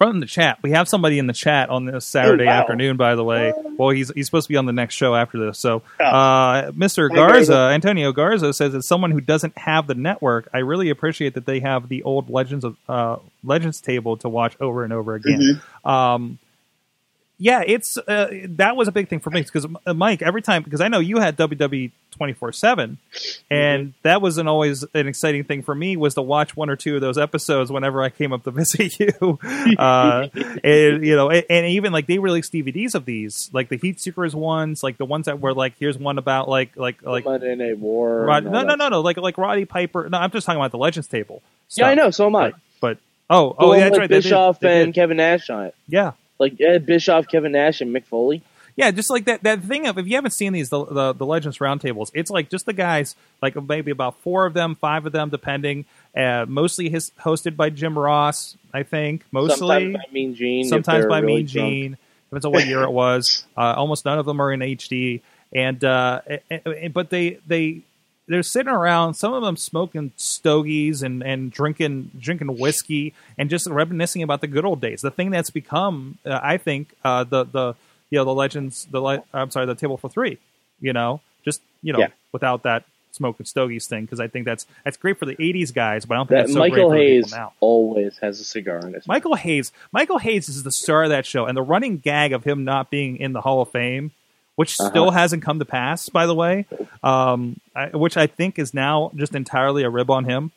from the chat, we have somebody in the chat on this Saturday Oh, wow. afternoon. By the way, well, he's he's supposed to be on the next show after this. So, uh, Mr. Garza. Antonio Garza says, as someone who doesn't have the network, I really appreciate that they have the old Legends of uh, Legends table to watch over and over again. Um, yeah, it's uh, that was a big thing for me because uh, Mike, every time because I know you had WWE twenty four seven, and that wasn't always an exciting thing for me was to watch one or two of those episodes whenever I came up to visit you, uh, and you know, and, and even like they released DVDs of these, like the Heat Seekers ones, like the ones that were like here's one about like like like Monday Night War. Rod, no no no no like like Roddy Piper. No, I'm just talking about the Legends table. Yeah, I know. So am I. But, but oh oh yeah, that's right. they did. Bischoff They and. Kevin Nash on it. yeah. Like Ed Bischoff, Kevin Nash, and Mick Foley. Yeah, just like that that thing of if you haven't seen these the the, the Legends roundtables, it's like just the guys like maybe about four of them, five of them, depending. Uh, mostly his hosted by Jim Ross, I think. Mostly Sometimes by Mean Gene. sometimes by really Mean drunk. Gene. Depends on what year it was. Uh, almost none of them are in HD, and uh, eh, eh, but they they they're sitting around. Some of them smoking stogies and, and drinking drinking whiskey and just reminiscing about the good old days. The thing that's become, uh, I think, uh, the the you know the legends. The le- I'm sorry, the table for three. You know, just you know, Yeah. without that smoking stogies thing, because I think that's that's great for the '80s guys, but I don't think That that's so great Michael for the people Hayes now. always has a cigar in his mouth. Michael Hayes. Michael Hayes is the star of that show, and the running gag of him not being in the Hall of Fame, which Uh-huh. still hasn't come to pass, by the way, um, I, which I think is now just entirely a rib on him.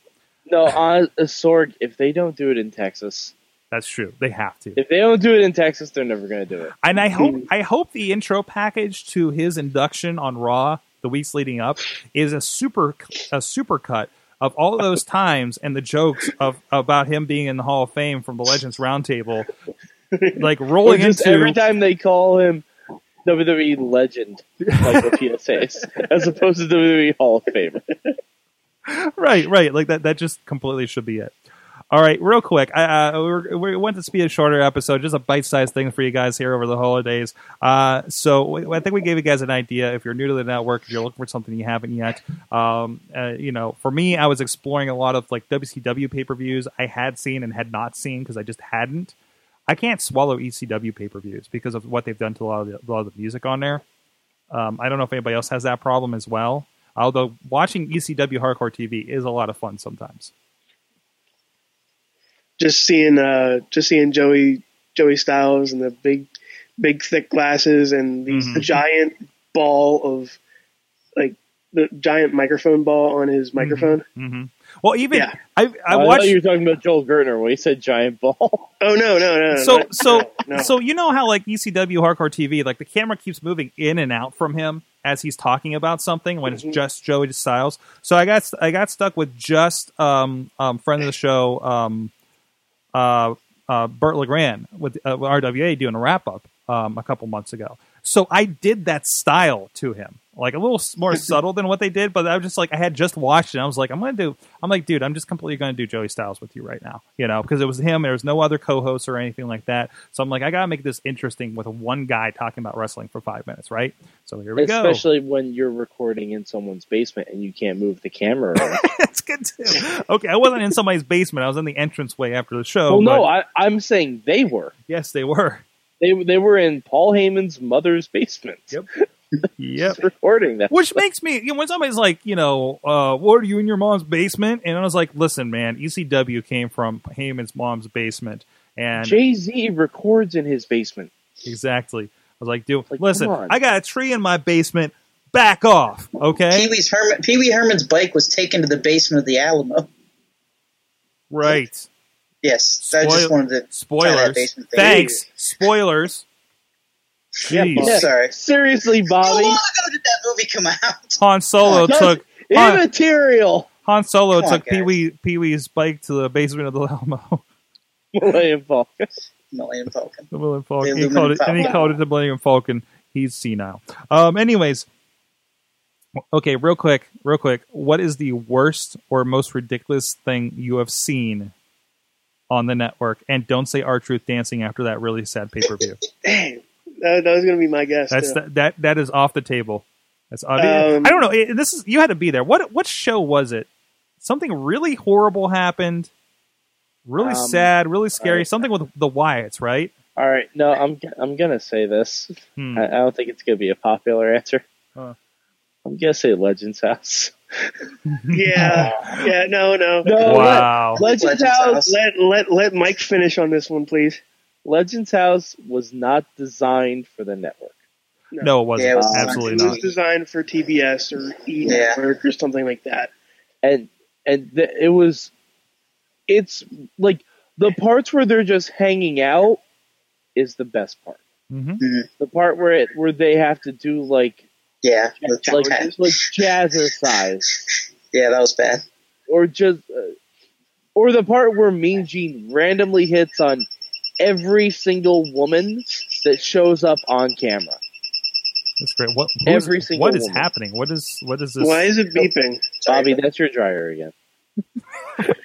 No, on uh, Sorg, if they don't do it in Texas, That's true. They have to. if they don't do it in Texas, they're never going to do it. And I hope I hope the intro package to his induction on Raw the weeks leading up is a super a super cut of all of those times and the jokes of about him being in the Hall of Fame from the Legends Roundtable, like rolling into every time they call him WWE legend, like the PSAs, as opposed to WWE Hall of Famer. right, right. Like that. That just completely should be it. All right, real quick. I, uh, we're, we went to be a shorter episode, just a bite-sized thing for you guys here over the holidays. Uh, so I think we gave you guys an idea. If you're new to the network, if you're looking for something you haven't yet, um, uh, you know, for me, I was exploring a lot of like WCW pay-per-views I had seen and had not seen because I just hadn't. I can't swallow ECW pay-per-views because of what they've done to a lot of the, a lot of the music on there. Um, I don't know if anybody else has that problem as well. Although watching ECW Hardcore TV is a lot of fun sometimes. just seeing uh just seeing Joey Joey Styles and the big big thick glasses and these Mhm. giant ball of like the giant microphone ball on his microphone. hmm Well, even Yeah. I, I I, watched. thought you were talking about Joel Gertner when he said giant ball. Oh no no no! so not- so no, no. so you know how like ECW Hardcore TV, like the camera keeps moving in and out from him as he's talking about something when it's Mhm. just Joey Styles. So I got I got stuck with just um um friend of the show um uh uh Burt Legrand with uh, with RWA doing a wrap up um a couple months ago. So I did that style to him, like a little more subtle than what they did. But I was just like, I had just watched it. And I was like, I'm gonna do. I'm like, dude, I'm just completely gonna do Joey Styles with you right now, you know, because it was him. There was no other co-host or anything like that. So I'm like, I gotta make this interesting with one guy talking about wrestling for five minutes, right? So here we go. Especially when you're recording in someone's basement and you can't move the camera. That's good too. Okay, I wasn't in somebody's basement. I was in the entranceway after the show. well, no, I, I'm saying they were. yes, they were. They they were in Paul Heyman's mother's basement. Yep. Yep. recording that. Which makes me, you know, when somebody's like, you know, uh, what are you in your mom's basement? And I was like, listen, man, ECW came from Heyman's mom's basement. And Jay Z records in his basement. exactly. I was like, dude, Like, listen. I got a tree in my basement. Back off, okay? Pee Wee's Herman, Pee Wee Herman's bike was taken to the basement of the Alamo. right. Yes, I just wanted to tie that Spoilers. basement thing. Thanks. Spoilers. Jeez. Yeah. sorry. Seriously, Bobby. How Bobby, long ago did that movie come out? Han Solo Just took Han, immaterial. Han Solo Come on, took. Pee Wee Pee Wee's bike to the basement of the Alamo. Millennium Falcon. Millennium Falcon. The Millennium Falcon. The He called it, Illuminati and he called it the Millennium Falcon. He's senile. Um. Anyways, okay. Real quick, real quick. What is the worst or most ridiculous thing you have seen on the network? And don't say R-Truth dancing after that really sad pay per view. Dang, that, that was going to be my guess. That's too. that, that that is off the table. That's I, Um, I don't know. This is you had to be there. What what show was it? Something really horrible happened. Really Um, sad, really scary. I- Something with the Wyatts, right? All right, no, I'm I'm gonna say this. Hmm. I, I don't think it's gonna be a popular answer. Huh. I'm gonna say Legends House. yeah, yeah. No, no. No, Wow. Legends, Legends House. House. Let let let Mike finish on this one, please. Legends House was not designed for the network. No, it wasn't. Yeah, it was Absolutely not. It was designed for TBS or E Yeah. Network or something like that. and and th- it was it's like the parts where they're just hanging out is the best part hmm the part where it where they have to do like Yeah, the like cat. like jazzercise yeah, that was bad. or just uh, or the part where mean gene randomly hits on every single woman that shows up on camera That's great. What who's- Every single what is woman. happening? What is what is this? Why is it beeping? bobby that's your dryer again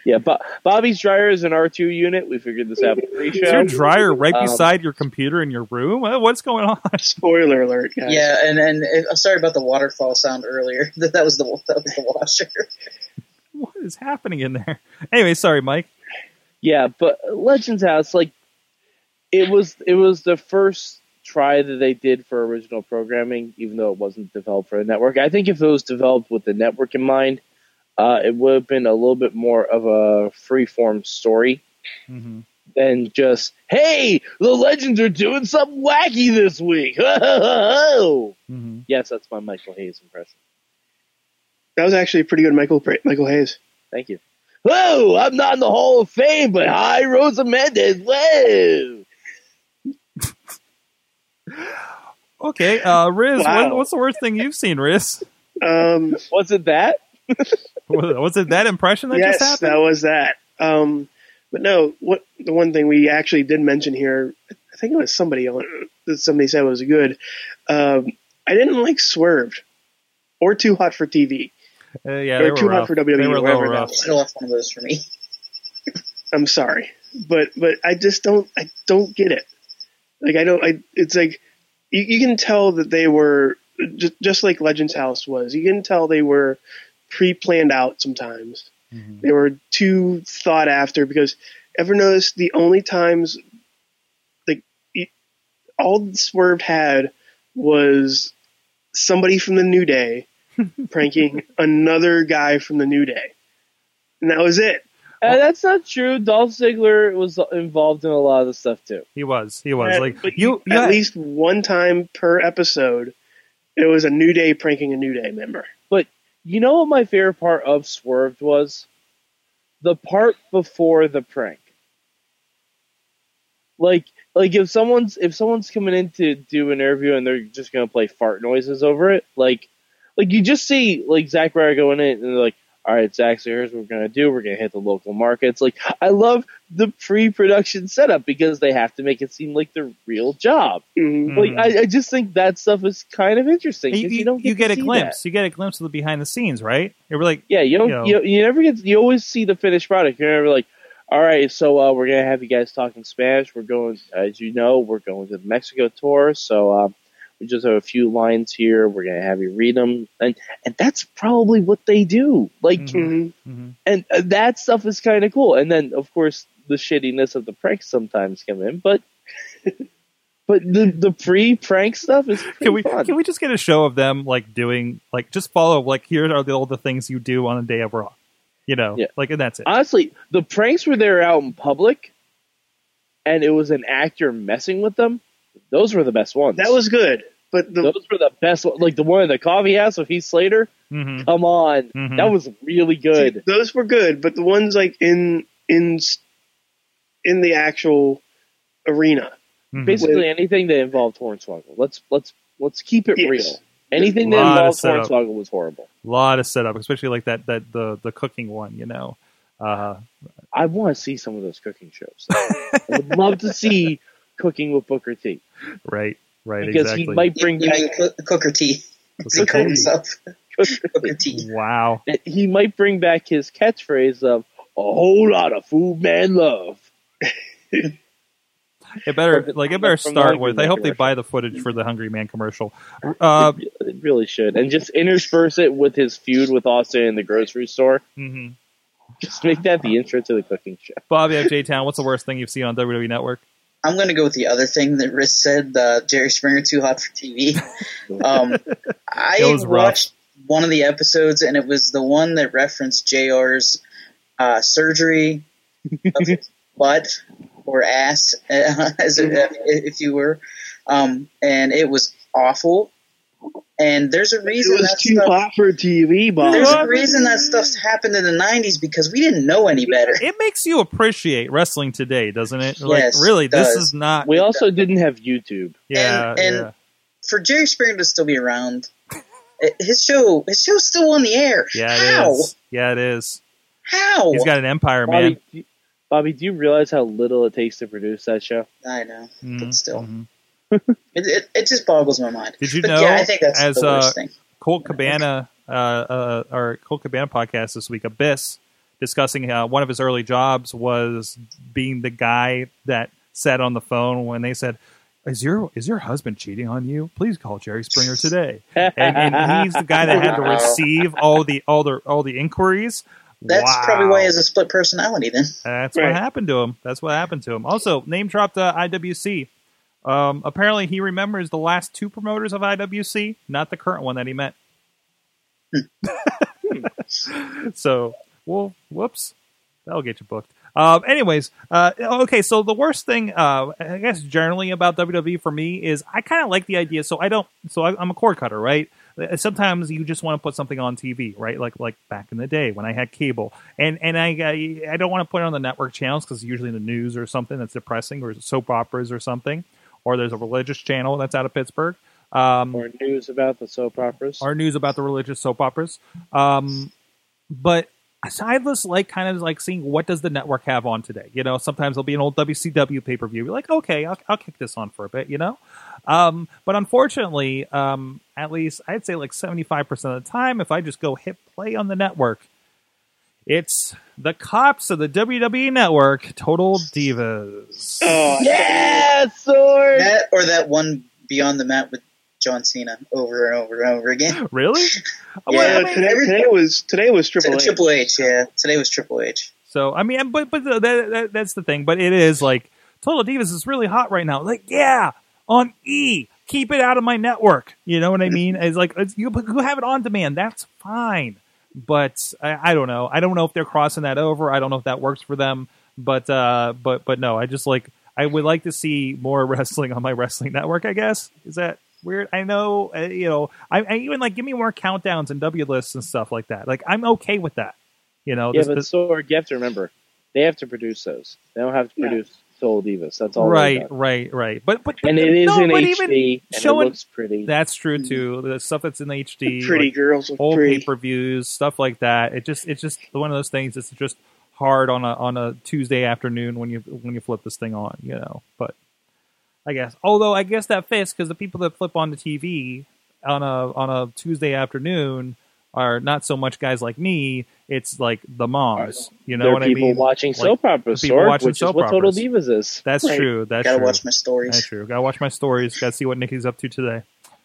yeah but bobby's dryer is an r2 unit we figured this out pre-show is your dryer right Um, beside your computer in your room? What's going on? Spoiler alert, guys. Yeah, and and uh, sorry about the waterfall sound earlier. That that was the that was the washer. What is happening in there? Anyway, sorry, Mike. Yeah, but Legends House, like, it was it was the first try that they did for original programming, even though it wasn't developed for the network. I think if it was developed with the network in mind, uh, it would have been a little bit more of a free-form story hmm than just, "Hey, the Legends are doing something wacky this week." hmm yes, that's my Michael Hayes impression. That was actually a pretty good Michael Michael Hayes. Thank you. Whoa, I'm not in the Hall of Fame, but hi, Rosa Mendes. Whoa. Okay, uh, Rizz, Wow. what, what's the worst thing you've seen, Rizz? Um, Was it that? Was was it that impression that yes, just happened? that was that. Um, but no, what the one thing we actually did mention here, I think it was somebody on that somebody said was good. Um, I didn't like Swerved or Too Hot for TV. Uh, yeah, Or they were hot rough. for WWE, They were a little whatever that rough. was. Still one of those for me. I'm sorry, but but I just don't I don't get it. Like I don't I it's like you, you can tell that they were just, just like Legends House was. You can tell they were pre-planned out sometimes. Mhm. They were too thought after because ever notice the only times like y- all Swerve had was somebody from the New Day pranking another guy from the New Day, and that was it. Uh, that's not true. Dolph Ziggler was involved in a lot of the stuff too. He was. He was. At- like you. you at had- least one time per episode, it was a New Day pranking a New Day member. You know what my favorite part of Swerved was? The part before the prank. Like, like if someone's if someone's coming in to do an interview and they're just gonna play fart noises over it, like, like you just see like Zack Ryder going in and they're like, "All right, Zack, so here's what we're gonna do. We're gonna hit the local markets." Like, I love the pre-production setup because they have to make it seem like the real job. Mhm. Like. I, I just think that stuff is kind of interesting. you, you, don't get you to get a glimpse. that. You get a glimpse of the behind the scenes, right? You're like, Yeah, you don't. you know. You, you never get. You always see the finished product. You're never like, all right, so uh, we're gonna have you guys talking Spanish. We're going, as you know, we're going to the Mexico tour. So uh, we just have a few lines here. We're gonna have you read them, and and that's probably what they do. Like, Mhm. Mhm. mhm. and uh, that stuff is kind of cool. And then, of course, the shittiness of the pranks sometimes come in, but. But the the pre prank stuff is can we fun. can we just get a show of them like doing like just follow like here are the, all the things you do on a day of Raw, you know? Yeah. Like and that's it. honestly, the pranks were there out in public and it was an actor messing with them, Those were the best ones. That was good, but the those were the best. one- Like the one in the coffee house with Heath Slater. hmm Come on, Mhm. that was really good. those were good, but the ones like in in in the actual arena, Mhm. Basically anything that involved Hornswoggle. Let's let's let's keep it Yes. real. Anything that involved setup. Hornswoggle was horrible. A lot of setup, especially like that that the the cooking one. You know, uh, I want to see some of those cooking shows. I would love to see cooking with Booker T right, right, because exactly. he might bring You back mean Cook- Cooker T? Look He at called that. himself Cooker T. Wow. he might bring back his catchphrase of a whole lot of food man love. It better like it better start with. I Man hope they buy the footage for the Hungry Man commercial. Uh, It it really should, and just intersperse it with his feud with Austin in the grocery store. mhm. Just make that the intro to the cooking show. Bobby of J Town. What's the worst thing you've seen on WWE Network? I'm going to go with the other thing that Rizz said. Uh, Jerry Springer too hot for TV. Um, I It was rough. watched one of the episodes, and it was the one that referenced Jr's uh, surgery of his butt or ass, uh, as if, if you were, um, and it was awful. And there's a it reason was that too stuff. hot for TV, Bob. There's a reason that stuff's happened in the '90s because we didn't know any better. It makes you appreciate wrestling today, doesn't it? Like Yes, really, it this is not. We also didn't have YouTube. Yeah, and- and- yeah, For Jerry Springer to still be around, his show, his show's still on the air. yeah. How? It is. Yeah, it is. How? He's got an empire, man. Bobby, do- Bobby, do you realize how little it takes to produce that show? I know, Mhm, but still, mhm. it, it, it just boggles my mind. Did you But know? yeah, I think that's as the worst uh, thing. Colt Cabana, uh, uh, our Colt Cabana podcast this week, Abyss, discussing uh, one of his early jobs was being the guy that said on the phone when they said, "Is your is your husband cheating on you? Please call Jerry Springer today." and, and he's the guy that had to receive all the all the all the inquiries. That's Wow. probably why he has a split personality. Then That's Right. what happened to him. That's what happened to him. Also, name dropped uh, IWC. Um, apparently, he remembers the last two promoters of IWC, not the current one that he met. so, well, whoops, that'll get you booked. Um, anyways, uh, okay. So the worst thing, uh, I guess, generally about WWE for me is I kind of like the idea. So I don't. So I, I'm a cord cutter, right? Uh, Sometimes you just want to put something on TV, right? Like like back in the day when I had cable, and and I I, I don't want to put it on the network channels because usually the news or something that's depressing, or soap operas or something, or there's a religious channel that's out of Pittsburgh. Um, Or news about the soap operas? our news about the religious soap operas. Um, but I just like kind of like seeing what does the network have on today. You know, sometimes there'll be an old WCW pay per view. You're like, okay, I'll, I'll kick this on for a bit. You know, um, but unfortunately, um, at least I'd say like 75 percent of the time, if I just go hit play on the network. It's the cops of the WWE network, Total Divas. Oh, yeah, Sorg. that or that one Beyond the Mat with John Cena over and over and over again. Really? Yeah, Well, I mean, today, today was today was Triple H. Triple H, yeah. Today was Triple H. So I mean, but but that, that, that's the thing. But it is like Total Divas is really hot right now. Like, yeah, on E, keep it out of my network. You know what I mean? It's like it's, you, you have it on demand. That's fine. But I, I don't know. I don't know if they're crossing that over. I don't know if that works for them. But uh, but but no, I just like I would like to see more wrestling on my wrestling network. I guess is that weird. I know. Uh, you know. I, I even like give me more countdowns and W lists and stuff like that. Like I'm okay with that. You know. Yeah, this- but this- Sorg, you have to remember, they have to produce those. They don't have to Yeah. produce Soul Divas. That's all. right, right, right. But but And it is no, in HD, and showing- it looks pretty. that's true mm-hmm. too. The stuff that's in HD, Pretty like girls old pay per views, stuff like that. It just it's just one of those things. It's just hard on a on a Tuesday afternoon when you when you flip this thing on, you know. But I guess, although I guess that fits because the people that flip on the TV on a on a Tuesday afternoon are not so much guys like me. It's like the moms. You know there are what I people mean? watching Like, soap operas, people Sorg, watching which soap is what Total operas. Divas is. That's Right. true. That's Gotta true. watch my stories. That's true. Gotta watch my stories. Gotta see what Nikki's up to today.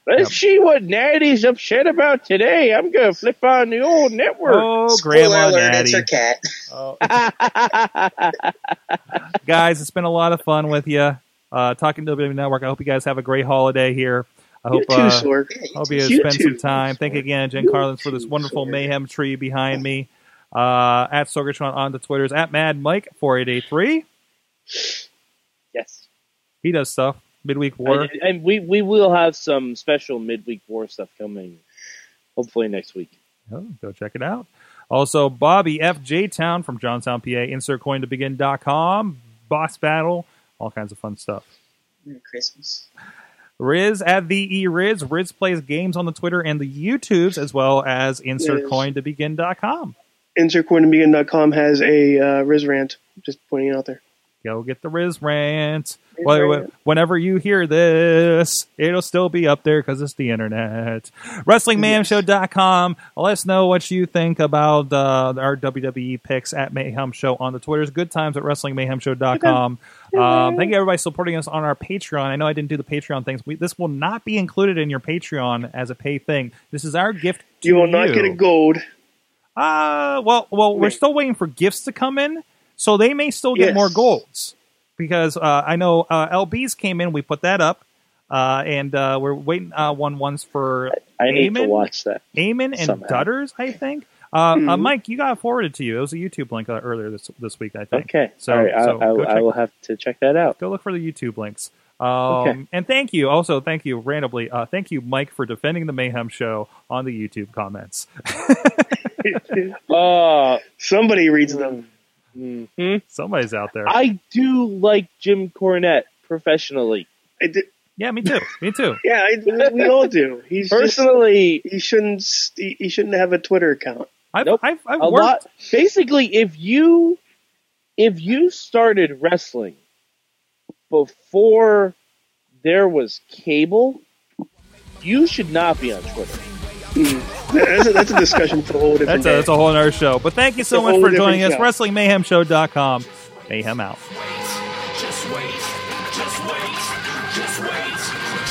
Let's Yep. see what Natty's upset about today. I'm gonna flip on the old network. Oh, Spoiler Grandma alert, Natty. it's her cat. Oh. guys, it's been a lot of fun with you. Uh, talking to WWE Network. I hope you guys have a great holiday here. I hope You too, uh, Sorg. Yeah, you hope you You spend some time. Thank you again, Jen Carlin, for this wonderful mayhem tree behind me. Uh, at Sorgatron on the Twitters at Mad Mike four eight eight three. yes. He does stuff. midweek war. And, and we we will have some special midweek war stuff coming, hopefully next week. Oh, go check it out. Also, Bobby F. J. Town from Johnstown, PA. Insert coin to begin.com. Boss battle. All kinds of fun stuff. Merry Christmas. Rizz at the E Rizz. Rizz plays games on the Twitter and the YouTubes as well as insert Yes. coin to begin.com. InsertCoinToBegin.com has a uh, Rizz rant. Just pointing it out there. Go get the Rizz rant. Rizz Well, rant. Whenever you hear this, it'll still be up there because it's the internet. WrestlingMayhemShow.com. Let us know what you think about uh, our WWE picks at Mayhem Show on the Twitters. Good times at WrestlingMayhemShow.com. Um, thank you everybody supporting us on our Patreon. I know I didn't do the Patreon things. We, this will not be included in your Patreon as a pay thing. This is our gift to You will not get a gold. Uh, well, well, we're still waiting for gifts to come in, so they may still get Yes. more golds because uh, I know uh, LBs came in. We put that up, uh, and uh, we're waiting uh, one ones for I need to Amen? watch that. Eamon and Somehow. Dutters. I think. Uh, uh, Mhm. Mike, you got forwarded to you. It was a YouTube link uh, earlier this this week. I think. Okay, So- right, I, so I, go I will have to check that out. Go look for the YouTube links. Um, Okay. And thank you. Also, thank you randomly. Uh, thank you, Mike, for defending the Mayhem Show on the YouTube comments. Uh, Somebody reads them. mhm. Somebody's out there. I do like Jim Cornette professionally. I did, yeah, me too. Me too. yeah, I, we all do. He's just, Personally, he shouldn't he, he shouldn't have a Twitter account. I've, Nope. I've, I've a worked. lot. Basically, if you if you started wrestling before there was cable, you should not be on Twitter. Hmm. That's a, that's a discussion for a whole different That's a, day. that's a whole other show. But thank you so much for joining us. different show. WrestlingMayhemShow.com. Mayhem out. Just wait, just wait, just wait,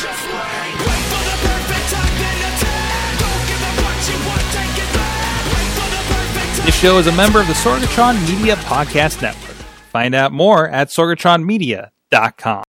just wait. Wait for the perfect time, then attack. Don't give up what you want, take it back. Wait for the perfect time. This show is a member of the Sorgatron Media Podcast Network. Find out more at sorgatronmedia.com dot com.